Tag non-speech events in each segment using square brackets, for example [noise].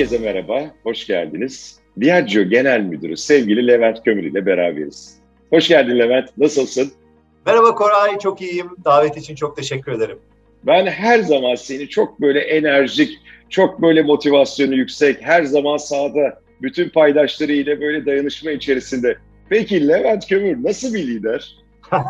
Herkese merhaba, hoş geldiniz. Diageo Genel Müdürü sevgili Levent Kömür ile beraberiz. Hoş geldin Levent, nasılsın? Merhaba Koray, çok iyiyim. Davet için çok teşekkür ederim. Ben her zaman seni çok böyle enerjik, çok böyle motivasyonu yüksek, her zaman sahada bütün paydaşları ile böyle dayanışma içerisinde. Peki Levent Kömür nasıl bir lider? [laughs]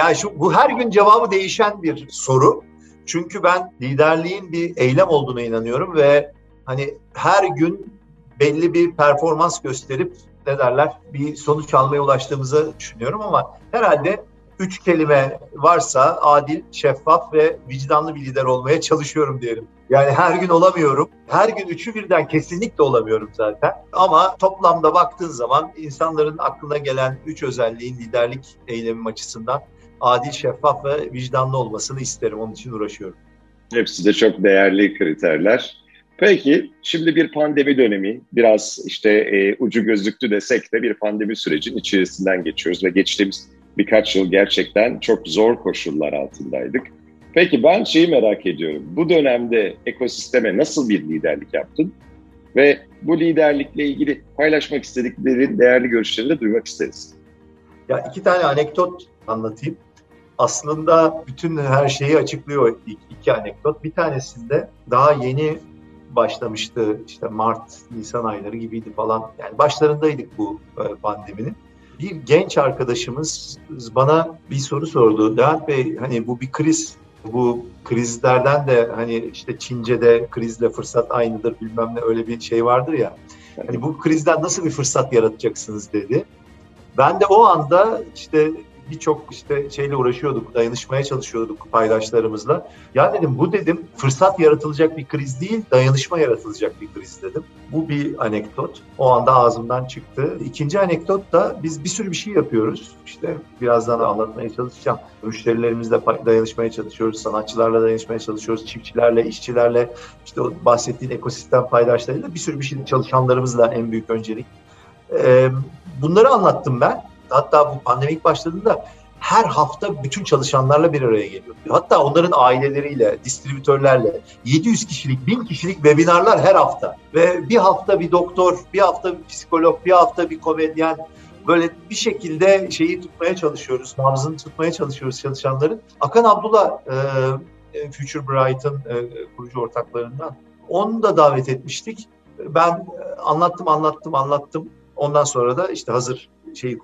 yani şu bu her gün cevabı değişen bir soru. Çünkü ben liderliğin bir eylem olduğuna inanıyorum ve hani her gün belli bir performans gösterip ne derler bir sonuç almaya ulaştığımızı düşünüyorum ama herhalde üç kelime varsa adil, şeffaf ve vicdanlı bir lider olmaya çalışıyorum diyelim. Yani her gün olamıyorum. Her gün üçü birden kesinlikle olamıyorum zaten. Ama toplamda baktığın zaman insanların aklına gelen üç özelliğin liderlik eylemim açısından adil, şeffaf ve vicdanlı olmasını isterim. Onun için uğraşıyorum. Hepsi de çok değerli kriterler. Peki şimdi bir pandemi dönemi biraz işte e, ucu gözüktü desek de bir pandemi sürecin içerisinden geçiyoruz ve geçtiğimiz birkaç yıl gerçekten çok zor koşullar altındaydık. Peki ben şeyi merak ediyorum. Bu dönemde ekosisteme nasıl bir liderlik yaptın? Ve bu liderlikle ilgili paylaşmak istediklerin değerli görüşlerini de duymak isteriz. Ya iki tane anekdot anlatayım. Aslında bütün her şeyi açıklıyor iki, iki anekdot. Bir tanesinde daha yeni başlamıştı işte Mart, Nisan ayları gibiydi falan. Yani başlarındaydık bu e, pandeminin. Bir genç arkadaşımız bana bir soru sordu. Levent Bey hani bu bir kriz. Bu krizlerden de hani işte Çince'de krizle fırsat aynıdır bilmem ne öyle bir şey vardır ya. Hani bu krizden nasıl bir fırsat yaratacaksınız dedi. Ben de o anda işte birçok işte şeyle uğraşıyorduk, dayanışmaya çalışıyorduk paydaşlarımızla. Ya dedim bu dedim fırsat yaratılacak bir kriz değil, dayanışma yaratılacak bir kriz dedim. Bu bir anekdot. O anda ağzımdan çıktı. İkinci anekdot da biz bir sürü bir şey yapıyoruz. İşte birazdan anlatmaya çalışacağım. Müşterilerimizle dayanışmaya çalışıyoruz, sanatçılarla dayanışmaya çalışıyoruz, çiftçilerle, işçilerle, işte o bahsettiğin ekosistem paydaşlarıyla bir sürü bir şey çalışanlarımızla en büyük öncelik. Bunları anlattım ben hatta bu pandemik başladığında her hafta bütün çalışanlarla bir araya geliyor. Hatta onların aileleriyle, distribütörlerle 700 kişilik, 1000 kişilik webinarlar her hafta. Ve bir hafta bir doktor, bir hafta bir psikolog, bir hafta bir komedyen, böyle bir şekilde şeyi tutmaya çalışıyoruz, nabzını tutmaya çalışıyoruz çalışanların. Akan Abdullah, e, Future Bright'ın kurucu ortaklarından, onu da davet etmiştik. Ben anlattım, anlattım, anlattım. Ondan sonra da işte hazır şey e,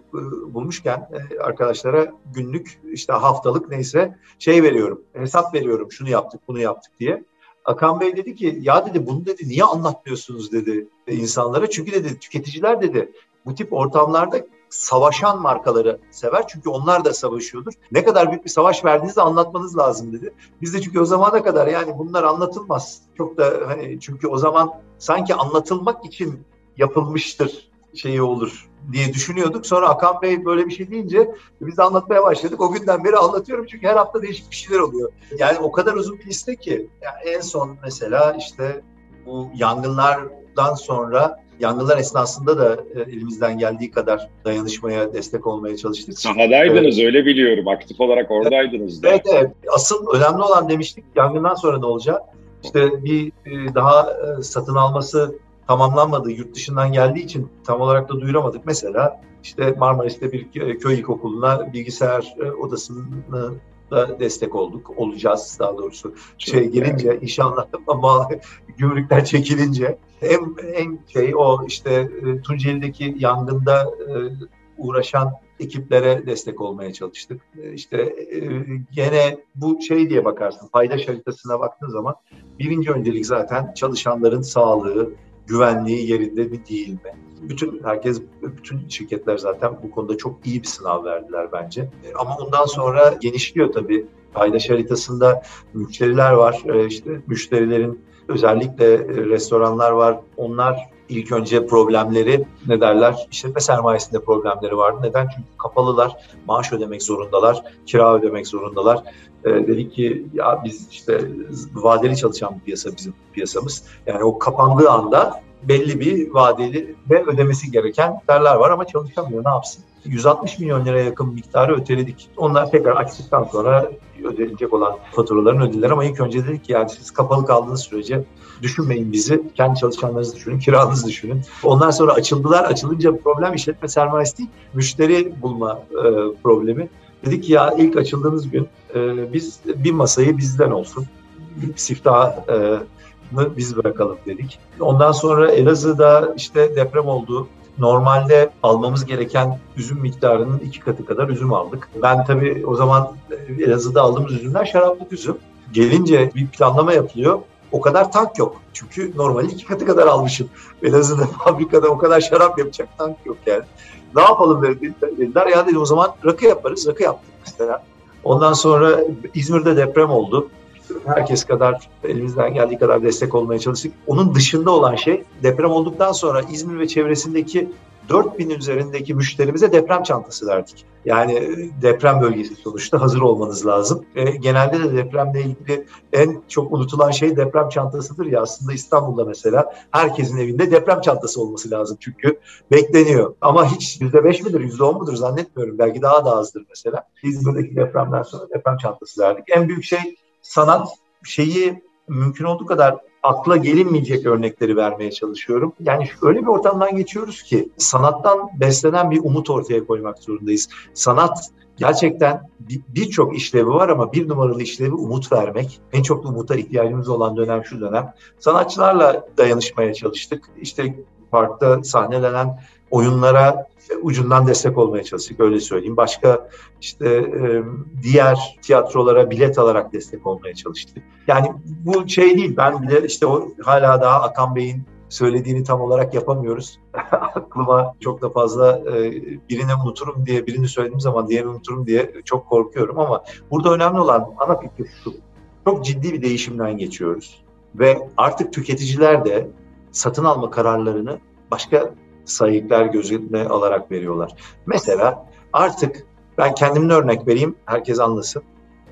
bulmuşken e, arkadaşlara günlük işte haftalık neyse şey veriyorum. Hesap veriyorum. Şunu yaptık, bunu yaptık diye. Akan Bey dedi ki ya dedi bunu dedi niye anlatmıyorsunuz dedi insanlara. Çünkü dedi tüketiciler dedi bu tip ortamlarda savaşan markaları sever. Çünkü onlar da savaşıyordur. Ne kadar büyük bir savaş verdiğinizi anlatmanız lazım dedi. Biz de çünkü o zamana kadar yani bunlar anlatılmaz. Çok da hani çünkü o zaman sanki anlatılmak için yapılmıştır şeyi olur diye düşünüyorduk. Sonra Akan Bey böyle bir şey deyince biz de anlatmaya başladık. O günden beri anlatıyorum çünkü her hafta değişik bir şeyler oluyor. Yani o kadar uzun bir liste ki. Yani en son mesela işte bu yangınlardan sonra yangınlar esnasında da e, elimizden geldiği kadar dayanışmaya destek olmaya çalıştık. Sahadaydınız evet. öyle biliyorum. Aktif olarak oradaydınız da. Evet, evet. Asıl önemli olan demiştik yangından sonra ne olacak? İşte bir e, daha e, satın alması tamamlanmadığı yurt dışından geldiği için tam olarak da duyuramadık. Mesela işte Marmaris'te bir köy ilkokuluna bilgisayar e, odasını da destek olduk. Olacağız daha doğrusu. Şey gelince inşallah [laughs] ama gümrükten çekilince en, en şey o işte e, Tunceli'deki yangında e, uğraşan ekiplere destek olmaya çalıştık. İşte gene bu şey diye bakarsın, paydaş haritasına baktığın zaman birinci öncelik zaten çalışanların sağlığı, güvenliği yerinde mi değil mi? Bütün herkes, bütün şirketler zaten bu konuda çok iyi bir sınav verdiler bence. E, ama ondan sonra genişliyor tabii. Paydaş haritasında müşteriler var. E, işte müşterilerin özellikle e, restoranlar var. Onlar ilk önce problemleri ne derler işletme sermayesinde problemleri vardı. Neden? Çünkü kapalılar, maaş ödemek zorundalar, kira ödemek zorundalar. E, dedik ki ya biz işte vadeli çalışan bir piyasa bizim piyasamız. Yani o kapandığı anda belli bir vadeli ve ödemesi gereken miktarlar var ama çalışamıyor ne yapsın? 160 milyon liraya yakın miktarı öteledik. Onlar tekrar açtıktan sonra ödenecek olan faturaların ödediler ama ilk önce dedik ki yani siz kapalı kaldığınız sürece düşünmeyin bizi. Kendi çalışanlarınızı düşünün, kiranızı düşünün. Ondan sonra açıldılar. Açılınca problem işletme sermayesi değil, müşteri bulma e, problemi. Dedik ki ya ilk açıldığınız gün e, biz bir masayı bizden olsun. Siftahı e, biz bırakalım dedik. Ondan sonra Elazığ'da işte deprem oldu. Normalde almamız gereken üzüm miktarının iki katı kadar üzüm aldık. Ben tabii o zaman Elazığ'da aldığımız üzümler şaraplık üzüm. Gelince bir planlama yapılıyor. O kadar tank yok. Çünkü normalde iki katı kadar almışım. [laughs] Elazığ'da fabrikada o kadar şarap yapacak tank yok yani. Ne yapalım dediler. Ya dedim o zaman rakı yaparız. Rakı yaptık mesela. Ondan sonra İzmir'de deprem oldu. Herkes kadar elimizden geldiği kadar destek olmaya çalıştık. Onun dışında olan şey deprem olduktan sonra İzmir ve çevresindeki 4000 üzerindeki müşterimize deprem çantası verdik. Yani e, deprem bölgesi sonuçta hazır olmanız lazım. E, genelde de depremle ilgili en çok unutulan şey deprem çantasıdır ya aslında İstanbul'da mesela herkesin evinde deprem çantası olması lazım çünkü bekleniyor. Ama hiç %5 midir %10 mudur zannetmiyorum. Belki daha da azdır mesela. İzmir'deki depremden sonra deprem çantası verdik. En büyük şey sanat şeyi mümkün olduğu kadar akla gelinmeyecek örnekleri vermeye çalışıyorum. Yani öyle bir ortamdan geçiyoruz ki sanattan beslenen bir umut ortaya koymak zorundayız. Sanat gerçekten birçok işlevi var ama bir numaralı işlevi umut vermek. En çok da umuta ihtiyacımız olan dönem şu dönem. Sanatçılarla dayanışmaya çalıştık. İşte parkta sahnelenen oyunlara ucundan destek olmaya çalıştık öyle söyleyeyim. Başka işte e, diğer tiyatrolara bilet alarak destek olmaya çalıştık. Yani bu şey değil ben bile işte o hala daha Akan Bey'in söylediğini tam olarak yapamıyoruz. [laughs] Aklıma çok da fazla e, birini unuturum diye, birini söylediğim zaman diğerini unuturum diye çok korkuyorum ama burada önemli olan ana fikir şu. Çok ciddi bir değişimden geçiyoruz. Ve artık tüketiciler de satın alma kararlarını başka sayıklar gözüne alarak veriyorlar. Mesela artık ben kendimden örnek vereyim, herkes anlasın.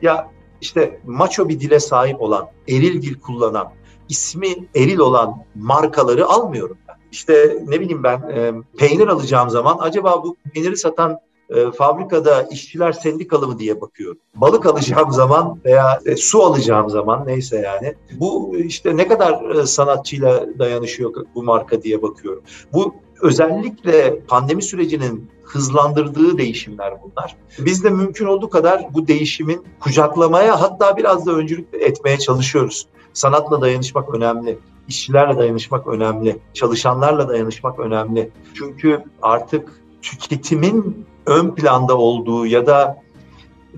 Ya işte maço bir dile sahip olan, eril dil kullanan, ismi eril olan markaları almıyorum. İşte ne bileyim ben e, peynir alacağım zaman acaba bu peyniri satan e, fabrikada işçiler sendikalı mı diye bakıyorum. Balık alacağım zaman veya e, su alacağım zaman neyse yani bu işte ne kadar e, sanatçıyla dayanışıyor bu marka diye bakıyorum. Bu özellikle pandemi sürecinin hızlandırdığı değişimler bunlar. Biz de mümkün olduğu kadar bu değişimin kucaklamaya hatta biraz da öncülük etmeye çalışıyoruz. Sanatla dayanışmak önemli. işçilerle dayanışmak önemli. Çalışanlarla dayanışmak önemli. Çünkü artık tüketimin ön planda olduğu ya da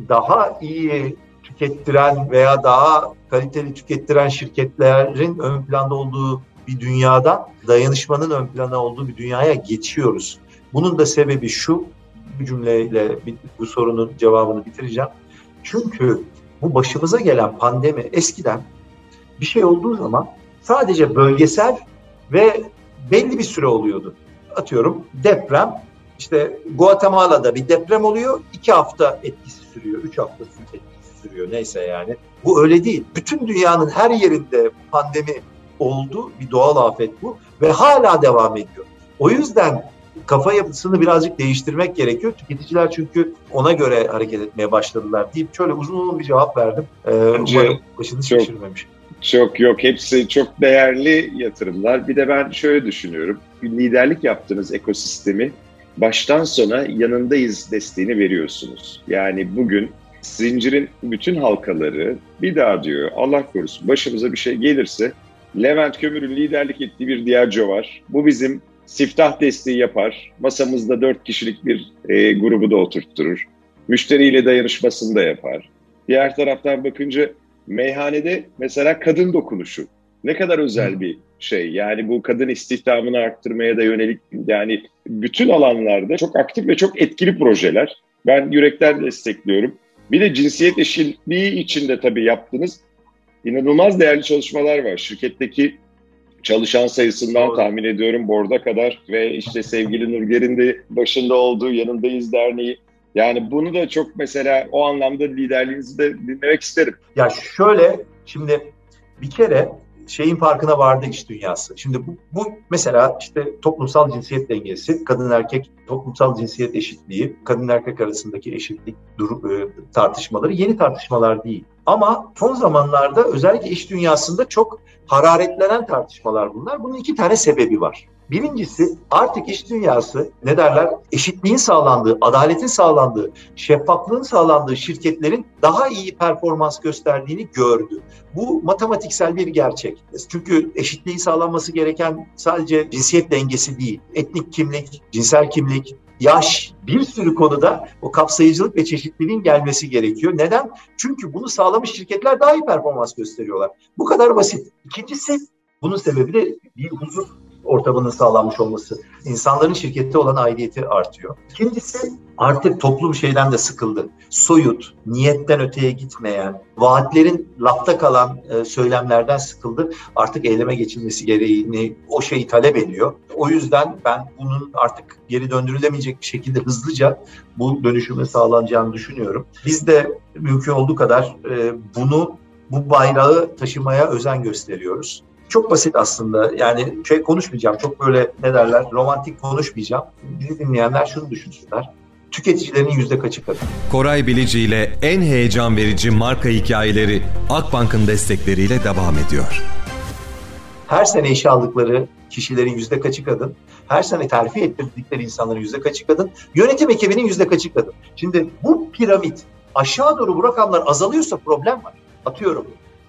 daha iyi tükettiren veya daha kaliteli tükettiren şirketlerin ön planda olduğu bir dünyadan dayanışmanın ön plana olduğu bir dünyaya geçiyoruz. Bunun da sebebi şu, bu cümleyle bu sorunun cevabını bitireceğim. Çünkü bu başımıza gelen pandemi eskiden bir şey olduğu zaman sadece bölgesel ve belli bir süre oluyordu. Atıyorum deprem, işte Guatemala'da bir deprem oluyor, iki hafta etkisi sürüyor, üç hafta etkisi sürüyor neyse yani. Bu öyle değil. Bütün dünyanın her yerinde pandemi oldu. Bir doğal afet bu ve hala devam ediyor. O yüzden kafa yapısını birazcık değiştirmek gerekiyor. Tüketiciler çünkü ona göre hareket etmeye başladılar deyip şöyle uzun uzun bir cevap verdim. Ee, umarım başını çok, şişirmemiş. Çok yok. Hepsi çok değerli yatırımlar. Bir de ben şöyle düşünüyorum. Liderlik yaptığınız ekosistemi baştan sona yanındayız desteğini veriyorsunuz. Yani bugün zincirin bütün halkaları bir daha diyor Allah korusun başımıza bir şey gelirse Levent Kömür'ün liderlik ettiği bir Diageo var. Bu bizim siftah desteği yapar. Masamızda dört kişilik bir e, grubu da oturtturur. Müşteriyle dayanışmasını da yapar. Diğer taraftan bakınca meyhanede mesela kadın dokunuşu. Ne kadar özel bir şey. Yani bu kadın istihdamını arttırmaya da yönelik yani bütün alanlarda çok aktif ve çok etkili projeler. Ben yürekten destekliyorum. Bir de cinsiyet eşitliği içinde tabii yaptınız inanılmaz değerli çalışmalar var. Şirketteki çalışan sayısından Doğru. tahmin ediyorum borda kadar ve işte sevgili Nurger'in de başında olduğu Yanındayız Derneği. Yani bunu da çok mesela o anlamda liderliğinizi de dinlemek isterim. Ya şöyle şimdi bir kere şeyin farkına vardı iş dünyası. Şimdi bu, bu mesela işte toplumsal cinsiyet dengesi, kadın erkek toplumsal cinsiyet eşitliği, kadın erkek arasındaki eşitlik dur, e, tartışmaları yeni tartışmalar değil. Ama son zamanlarda özellikle iş dünyasında çok hararetlenen tartışmalar bunlar. Bunun iki tane sebebi var. Birincisi artık iş dünyası ne derler eşitliğin sağlandığı, adaletin sağlandığı, şeffaflığın sağlandığı şirketlerin daha iyi performans gösterdiğini gördü. Bu matematiksel bir gerçek. Çünkü eşitliğin sağlanması gereken sadece cinsiyet dengesi değil, etnik kimlik, cinsel kimlik, yaş bir sürü konuda o kapsayıcılık ve çeşitliliğin gelmesi gerekiyor. Neden? Çünkü bunu sağlamış şirketler daha iyi performans gösteriyorlar. Bu kadar basit. İkincisi bunun sebebi de bir huzur ortamının sağlanmış olması. İnsanların şirkette olan aidiyeti artıyor. İkincisi artık toplum şeyden de sıkıldı. Soyut, niyetten öteye gitmeyen, vaatlerin lafta kalan e, söylemlerden sıkıldı. Artık eyleme geçilmesi gereğini o şeyi talep ediyor. O yüzden ben bunun artık geri döndürülemeyecek bir şekilde hızlıca bu dönüşümün sağlanacağını düşünüyorum. Biz de mümkün olduğu kadar e, bunu bu bayrağı taşımaya özen gösteriyoruz. Çok basit aslında. Yani şey konuşmayacağım. Çok böyle ne derler romantik konuşmayacağım. Bizi dinleyenler şunu düşünsünler. Tüketicilerin yüzde kaçı kadın? Koray Bilici ile en heyecan verici marka hikayeleri Akbank'ın destekleriyle devam ediyor. Her sene işe aldıkları kişilerin yüzde kaçı kadın? Her sene terfi ettirdikleri insanların yüzde kaçı kadın? Yönetim ekibinin yüzde kaçı kadın? Şimdi bu piramit aşağı doğru bu rakamlar azalıyorsa problem var. Atıyorum.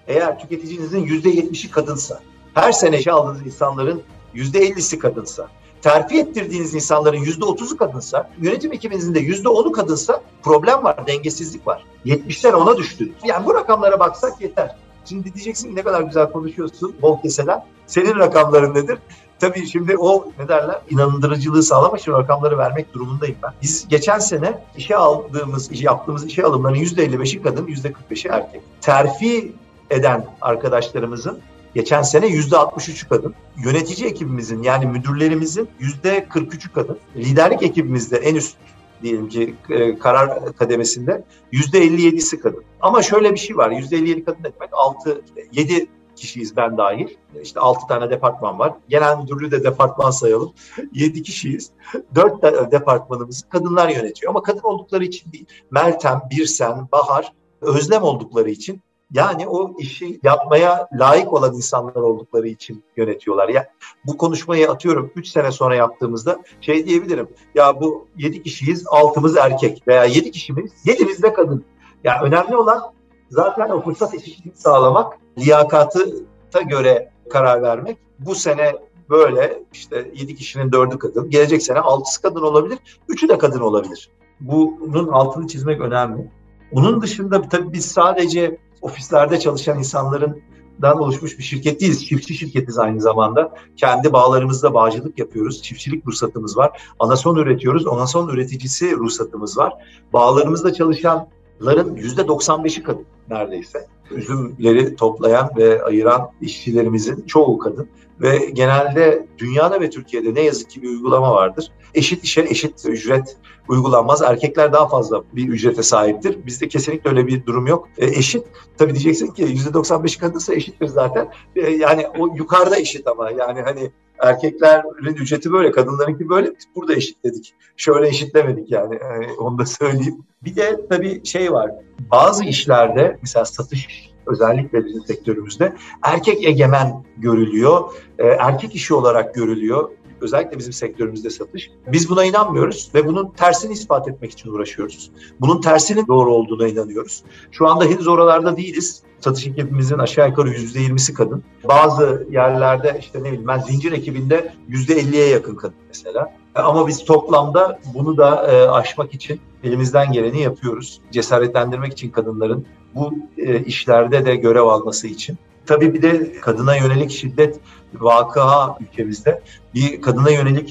Eğer tüketicinizin yüzde yetmişi kadınsa, her sene işe aldığınız insanların yüzde ellisi kadınsa, terfi ettirdiğiniz insanların yüzde otuzu kadınsa, yönetim ekibinizin de yüzde onu kadınsa problem var, dengesizlik var. Yetmişler ona düştü. Yani bu rakamlara baksak yeter. Şimdi diyeceksin ne kadar güzel konuşuyorsun bol keseden. Senin rakamların nedir? Tabii şimdi o ne derler inandırıcılığı sağlamak için rakamları vermek durumundayım ben. Biz geçen sene işe aldığımız, yaptığımız işe alımların %55'i kadın, %45'i erkek. Terfi eden arkadaşlarımızın Geçen sene yüzde 63'ü kadın. Yönetici ekibimizin yani müdürlerimizin yüzde 43'ü kadın. Liderlik ekibimizde en üst diyelim ki e, karar kademesinde yüzde 57'si kadın. Ama şöyle bir şey var. Yüzde 57 kadın demek 6 7 kişiyiz ben dahil. İşte 6 tane departman var. Genel müdürlüğü de departman sayalım. 7 kişiyiz. 4 departmanımızı kadınlar yönetiyor. Ama kadın oldukları için değil. Meltem, Birsen, Bahar, Özlem oldukları için yani o işi yapmaya layık olan insanlar oldukları için yönetiyorlar. Ya yani bu konuşmayı atıyorum 3 sene sonra yaptığımızda şey diyebilirim. Ya bu 7 kişiyiz, 6'mız erkek veya 7 kişimiz, 7'miz de kadın. Yani önemli olan zaten o fırsat eşitliğini sağlamak, liyakata göre karar vermek. Bu sene böyle işte 7 kişinin 4'ü kadın, gelecek sene 6'sı kadın olabilir, 3'ü de kadın olabilir. Bunun altını çizmek önemli. Onun dışında tabii biz sadece ofislerde çalışan insanların dan oluşmuş bir şirket değiliz. Çiftçi şirketiz aynı zamanda. Kendi bağlarımızda bağcılık yapıyoruz. Çiftçilik ruhsatımız var. Anason üretiyoruz. Anason üreticisi ruhsatımız var. Bağlarımızda çalışanların yüzde 95'i kadın neredeyse. Üzümleri toplayan ve ayıran işçilerimizin çoğu kadın. Ve genelde dünyada ve Türkiye'de ne yazık ki bir uygulama vardır. Eşit işe eşit ücret uygulanmaz. Erkekler daha fazla bir ücrete sahiptir. Bizde kesinlikle öyle bir durum yok. E, eşit tabii diyeceksin ki %95 kadınsa eşittir zaten. E, yani o yukarıda eşit ama yani hani erkeklerin ücreti böyle, kadınlarınki böyle. Biz burada eşitledik. Şöyle eşitlemedik yani. yani onu da söyleyeyim. Bir de tabii şey var. Bazı işlerde mesela satış özellikle bizim sektörümüzde erkek egemen görülüyor. E, erkek işi olarak görülüyor. Özellikle bizim sektörümüzde satış. Biz buna inanmıyoruz ve bunun tersini ispat etmek için uğraşıyoruz. Bunun tersinin doğru olduğuna inanıyoruz. Şu anda henüz oralarda değiliz. Satış ekibimizin aşağı yukarı yüzde yirmisi kadın. Bazı yerlerde işte ne bileyim ben zincir ekibinde yüzde elliye yakın kadın mesela. Ama biz toplamda bunu da e, aşmak için elimizden geleni yapıyoruz. Cesaretlendirmek için kadınların bu e, işlerde de görev alması için. Tabii bir de kadına yönelik şiddet vakıa ülkemizde bir kadına yönelik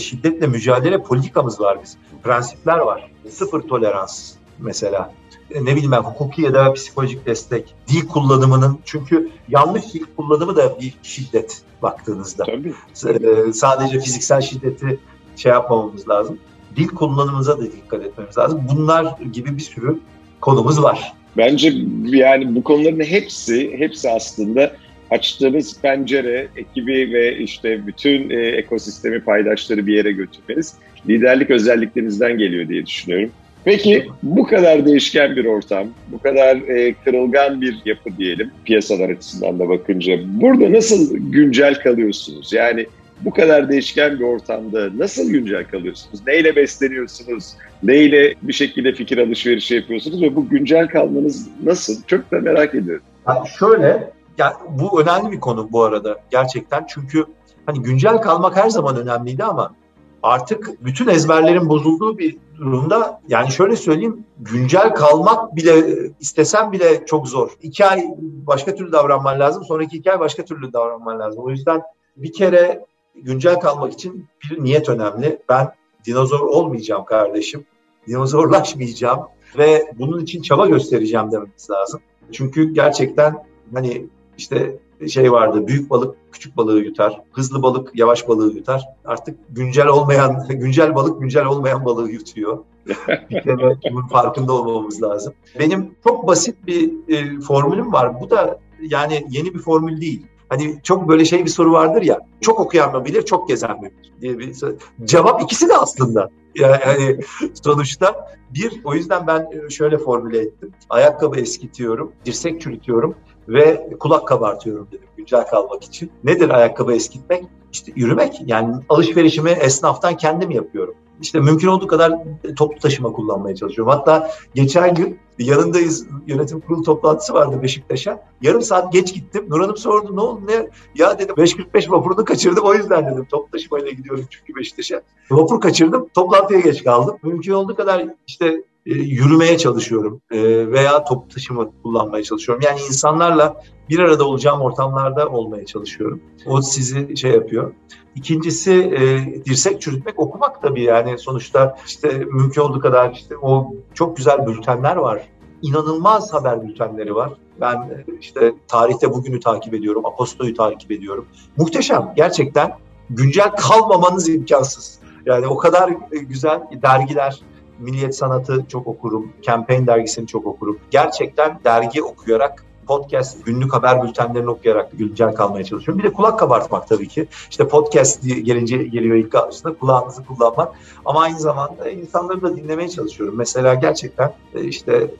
şiddetle mücadele politikamız var biz. Prensipler var. Sıfır tolerans mesela. E, ne bileyim ben hukuki ya da psikolojik destek, dil kullanımının çünkü yanlış dil kullanımı da bir şiddet baktığınızda. Tabii. E, sadece fiziksel şiddeti şey yapmamamız lazım. Dil kullanımımıza da dikkat etmemiz lazım. Bunlar gibi bir sürü konumuz var. Bence yani bu konuların hepsi hepsi aslında açtığınız pencere, ekibi ve işte bütün e, ekosistemi paydaşları bir yere götürmeniz liderlik özelliklerinizden geliyor diye düşünüyorum. Peki bu kadar değişken bir ortam, bu kadar e, kırılgan bir yapı diyelim piyasalar açısından da bakınca burada nasıl güncel kalıyorsunuz? Yani bu kadar değişken bir ortamda nasıl güncel kalıyorsunuz? Neyle besleniyorsunuz? Neyle bir şekilde fikir alışverişi yapıyorsunuz ve bu güncel kalmanız nasıl? Çok da merak ediyorum. Yani şöyle, yani bu önemli bir konu bu arada gerçekten. Çünkü hani güncel kalmak her zaman önemliydi ama artık bütün ezberlerin bozulduğu bir durumda yani şöyle söyleyeyim güncel kalmak bile istesem bile çok zor. İki ay başka türlü davranman lazım. Sonraki iki ay başka türlü davranman lazım. O yüzden bir kere güncel kalmak için bir niyet önemli. Ben dinozor olmayacağım kardeşim. Dinozorlaşmayacağım ve bunun için çaba göstereceğim dememiz lazım. Çünkü gerçekten hani işte şey vardı büyük balık küçük balığı yutar, hızlı balık yavaş balığı yutar. Artık güncel olmayan, [laughs] güncel balık güncel olmayan balığı yutuyor. [laughs] bir kere bunun farkında olmamız lazım. Benim çok basit bir e, formülüm var. Bu da yani yeni bir formül değil. Hani çok böyle şey bir soru vardır ya. Çok okuyan mı bilir, çok gezen mi bilir diye bir soru. Cevap ikisi de aslında. Yani sonuçta bir, o yüzden ben şöyle formüle ettim. Ayakkabı eskitiyorum, dirsek çürütüyorum ve kulak kabartıyorum dedim güncel kalmak için. Nedir ayakkabı eskitmek? İşte yürümek. Yani alışverişimi esnaftan kendim yapıyorum. İşte mümkün olduğu kadar toplu taşıma kullanmaya çalışıyorum. Hatta geçen gün yanındayız yönetim kurulu toplantısı vardı Beşiktaş'a. Yarım saat geç gittim. Nur Hanım sordu ne oldu ne? Ya dedim 5.45 vapurunu kaçırdım o yüzden dedim. Toplu taşımayla gidiyorum çünkü Beşiktaş'a. Vapur kaçırdım. Toplantıya geç kaldım. Mümkün olduğu kadar işte e, yürümeye çalışıyorum e, veya toplu taşıma kullanmaya çalışıyorum. Yani insanlarla bir arada olacağım ortamlarda olmaya çalışıyorum. O sizi şey yapıyor. İkincisi e, dirsek çürütmek, okumak tabii yani sonuçta işte mümkün olduğu kadar işte o çok güzel bültenler var. İnanılmaz haber bültenleri var. Ben işte tarihte bugünü takip ediyorum, Aposto'yu takip ediyorum. Muhteşem, gerçekten güncel kalmamanız imkansız. Yani o kadar güzel dergiler, Milliyet Sanatı çok okurum, Campaign dergisini çok okurum. Gerçekten dergi okuyarak podcast, günlük haber bültenlerini okuyarak güncel kalmaya çalışıyorum. Bir de kulak kabartmak tabii ki. İşte podcast gelince geliyor ilk aslında kulağınızı kullanmak. Ama aynı zamanda insanları da dinlemeye çalışıyorum. Mesela gerçekten e, işte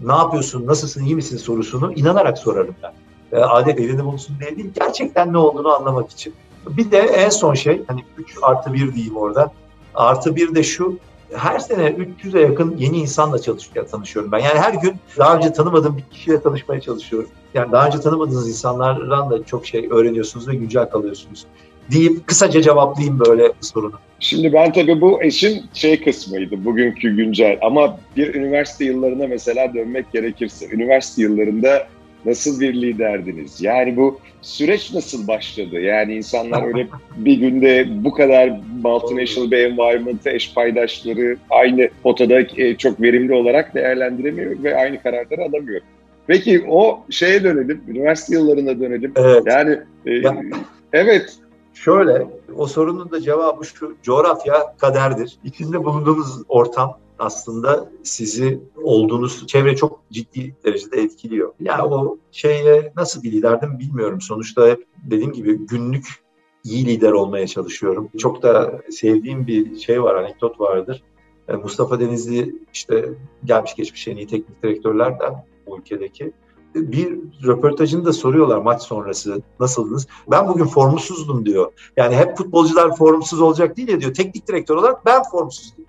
ne yapıyorsun, nasılsın, iyi misin sorusunu inanarak sorarım ben. E, adet elini bulsun diye değil, gerçekten ne olduğunu anlamak için. Bir de en son şey, hani 3 artı 1 diyeyim orada. Artı bir de şu, her sene 300'e yakın yeni insanla çalışmaya tanışıyorum ben. Yani her gün daha önce tanımadığım bir kişiyle tanışmaya çalışıyorum. Yani daha önce tanımadığınız insanlardan da çok şey öğreniyorsunuz ve güncel kalıyorsunuz deyip kısaca cevaplayayım böyle sorunu. Şimdi ben tabii bu eşin şey kısmıydı bugünkü güncel ama bir üniversite yıllarına mesela dönmek gerekirse üniversite yıllarında nasıl bir liderdiniz? Yani bu süreç nasıl başladı? Yani insanlar [laughs] öyle bir günde bu kadar multinational bir environment'ı eş paydaşları aynı potada e, çok verimli olarak değerlendiremiyor ve aynı kararları alamıyor. Peki o şeye dönelim, üniversite yıllarına dönelim. Evet. Yani e, evet. Şöyle, o sorunun da cevabı şu, coğrafya kaderdir. İçinde bulunduğunuz ortam aslında sizi olduğunuz çevre çok ciddi derecede etkiliyor. Yani o şeye nasıl bir liderdim bilmiyorum. Sonuçta dediğim gibi günlük iyi lider olmaya çalışıyorum. Çok da sevdiğim bir şey var, anekdot vardır. E, Mustafa Denizli işte gelmiş geçmiş en iyi teknik direktörlerden bu ülkedeki. Bir röportajında soruyorlar maç sonrası nasıldınız? Ben bugün formsuzdum diyor. Yani hep futbolcular formsuz olacak değil ya diyor. Teknik direktör olarak ben formsuzdum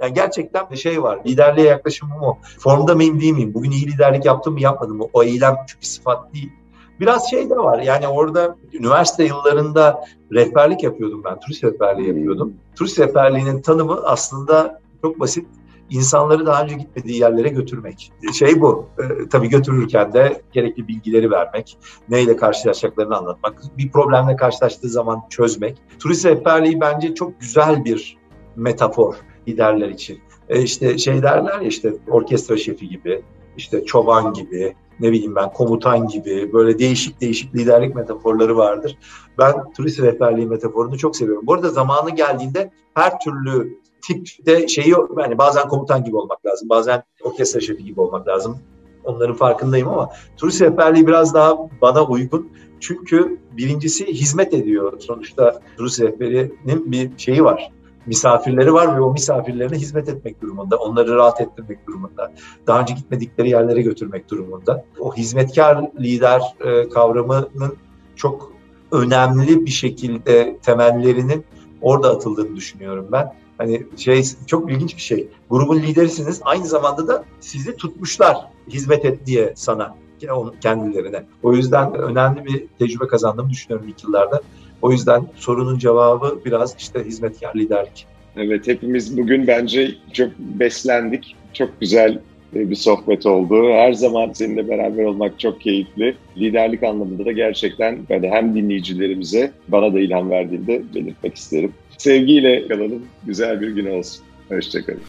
yani gerçekten bir şey var. Liderliğe yaklaşımım o. Formda mıyım değil miyim? Bugün iyi liderlik yaptım mı yapmadım mı? O eylem çünkü sıfat değil. Biraz şey de var yani orada üniversite yıllarında rehberlik yapıyordum ben. Turist rehberliği yapıyordum. Turist rehberliğinin tanımı aslında çok basit insanları daha önce gitmediği yerlere götürmek. Şey bu. E, tabii götürürken de gerekli bilgileri vermek, neyle karşılaşacaklarını anlatmak, bir problemle karşılaştığı zaman çözmek. Turist rehberliği bence çok güzel bir metafor liderler için. E işte şey derler ya işte orkestra şefi gibi, işte çoban gibi, ne bileyim ben komutan gibi böyle değişik değişik liderlik metaforları vardır. Ben turist rehberliği metaforunu çok seviyorum. Bu arada zamanı geldiğinde her türlü tipte şeyi yani bazen komutan gibi olmak lazım, bazen orkestra şefi gibi olmak lazım. onların farkındayım ama turist rehberliği biraz daha bana uygun. Çünkü birincisi hizmet ediyor. Sonuçta turist rehberinin bir şeyi var. Misafirleri var ve o misafirlerine hizmet etmek durumunda. Onları rahat ettirmek durumunda. Daha önce gitmedikleri yerlere götürmek durumunda. O hizmetkar lider e, kavramının çok önemli bir şekilde temellerinin orada atıldığını düşünüyorum ben. Hani şey çok ilginç bir şey. Grubun liderisiniz. Aynı zamanda da sizi tutmuşlar hizmet et diye sana kendilerine. O yüzden önemli bir tecrübe kazandığımı düşünüyorum ilk yıllarda. O yüzden sorunun cevabı biraz işte hizmetkar liderlik. Evet hepimiz bugün bence çok beslendik. Çok güzel bir sohbet oldu. Her zaman seninle beraber olmak çok keyifli. Liderlik anlamında da gerçekten yani hem dinleyicilerimize bana da ilham verdiğinde belirtmek isterim. Sevgiyle kalalım. Güzel bir gün olsun. Hoşçakalın.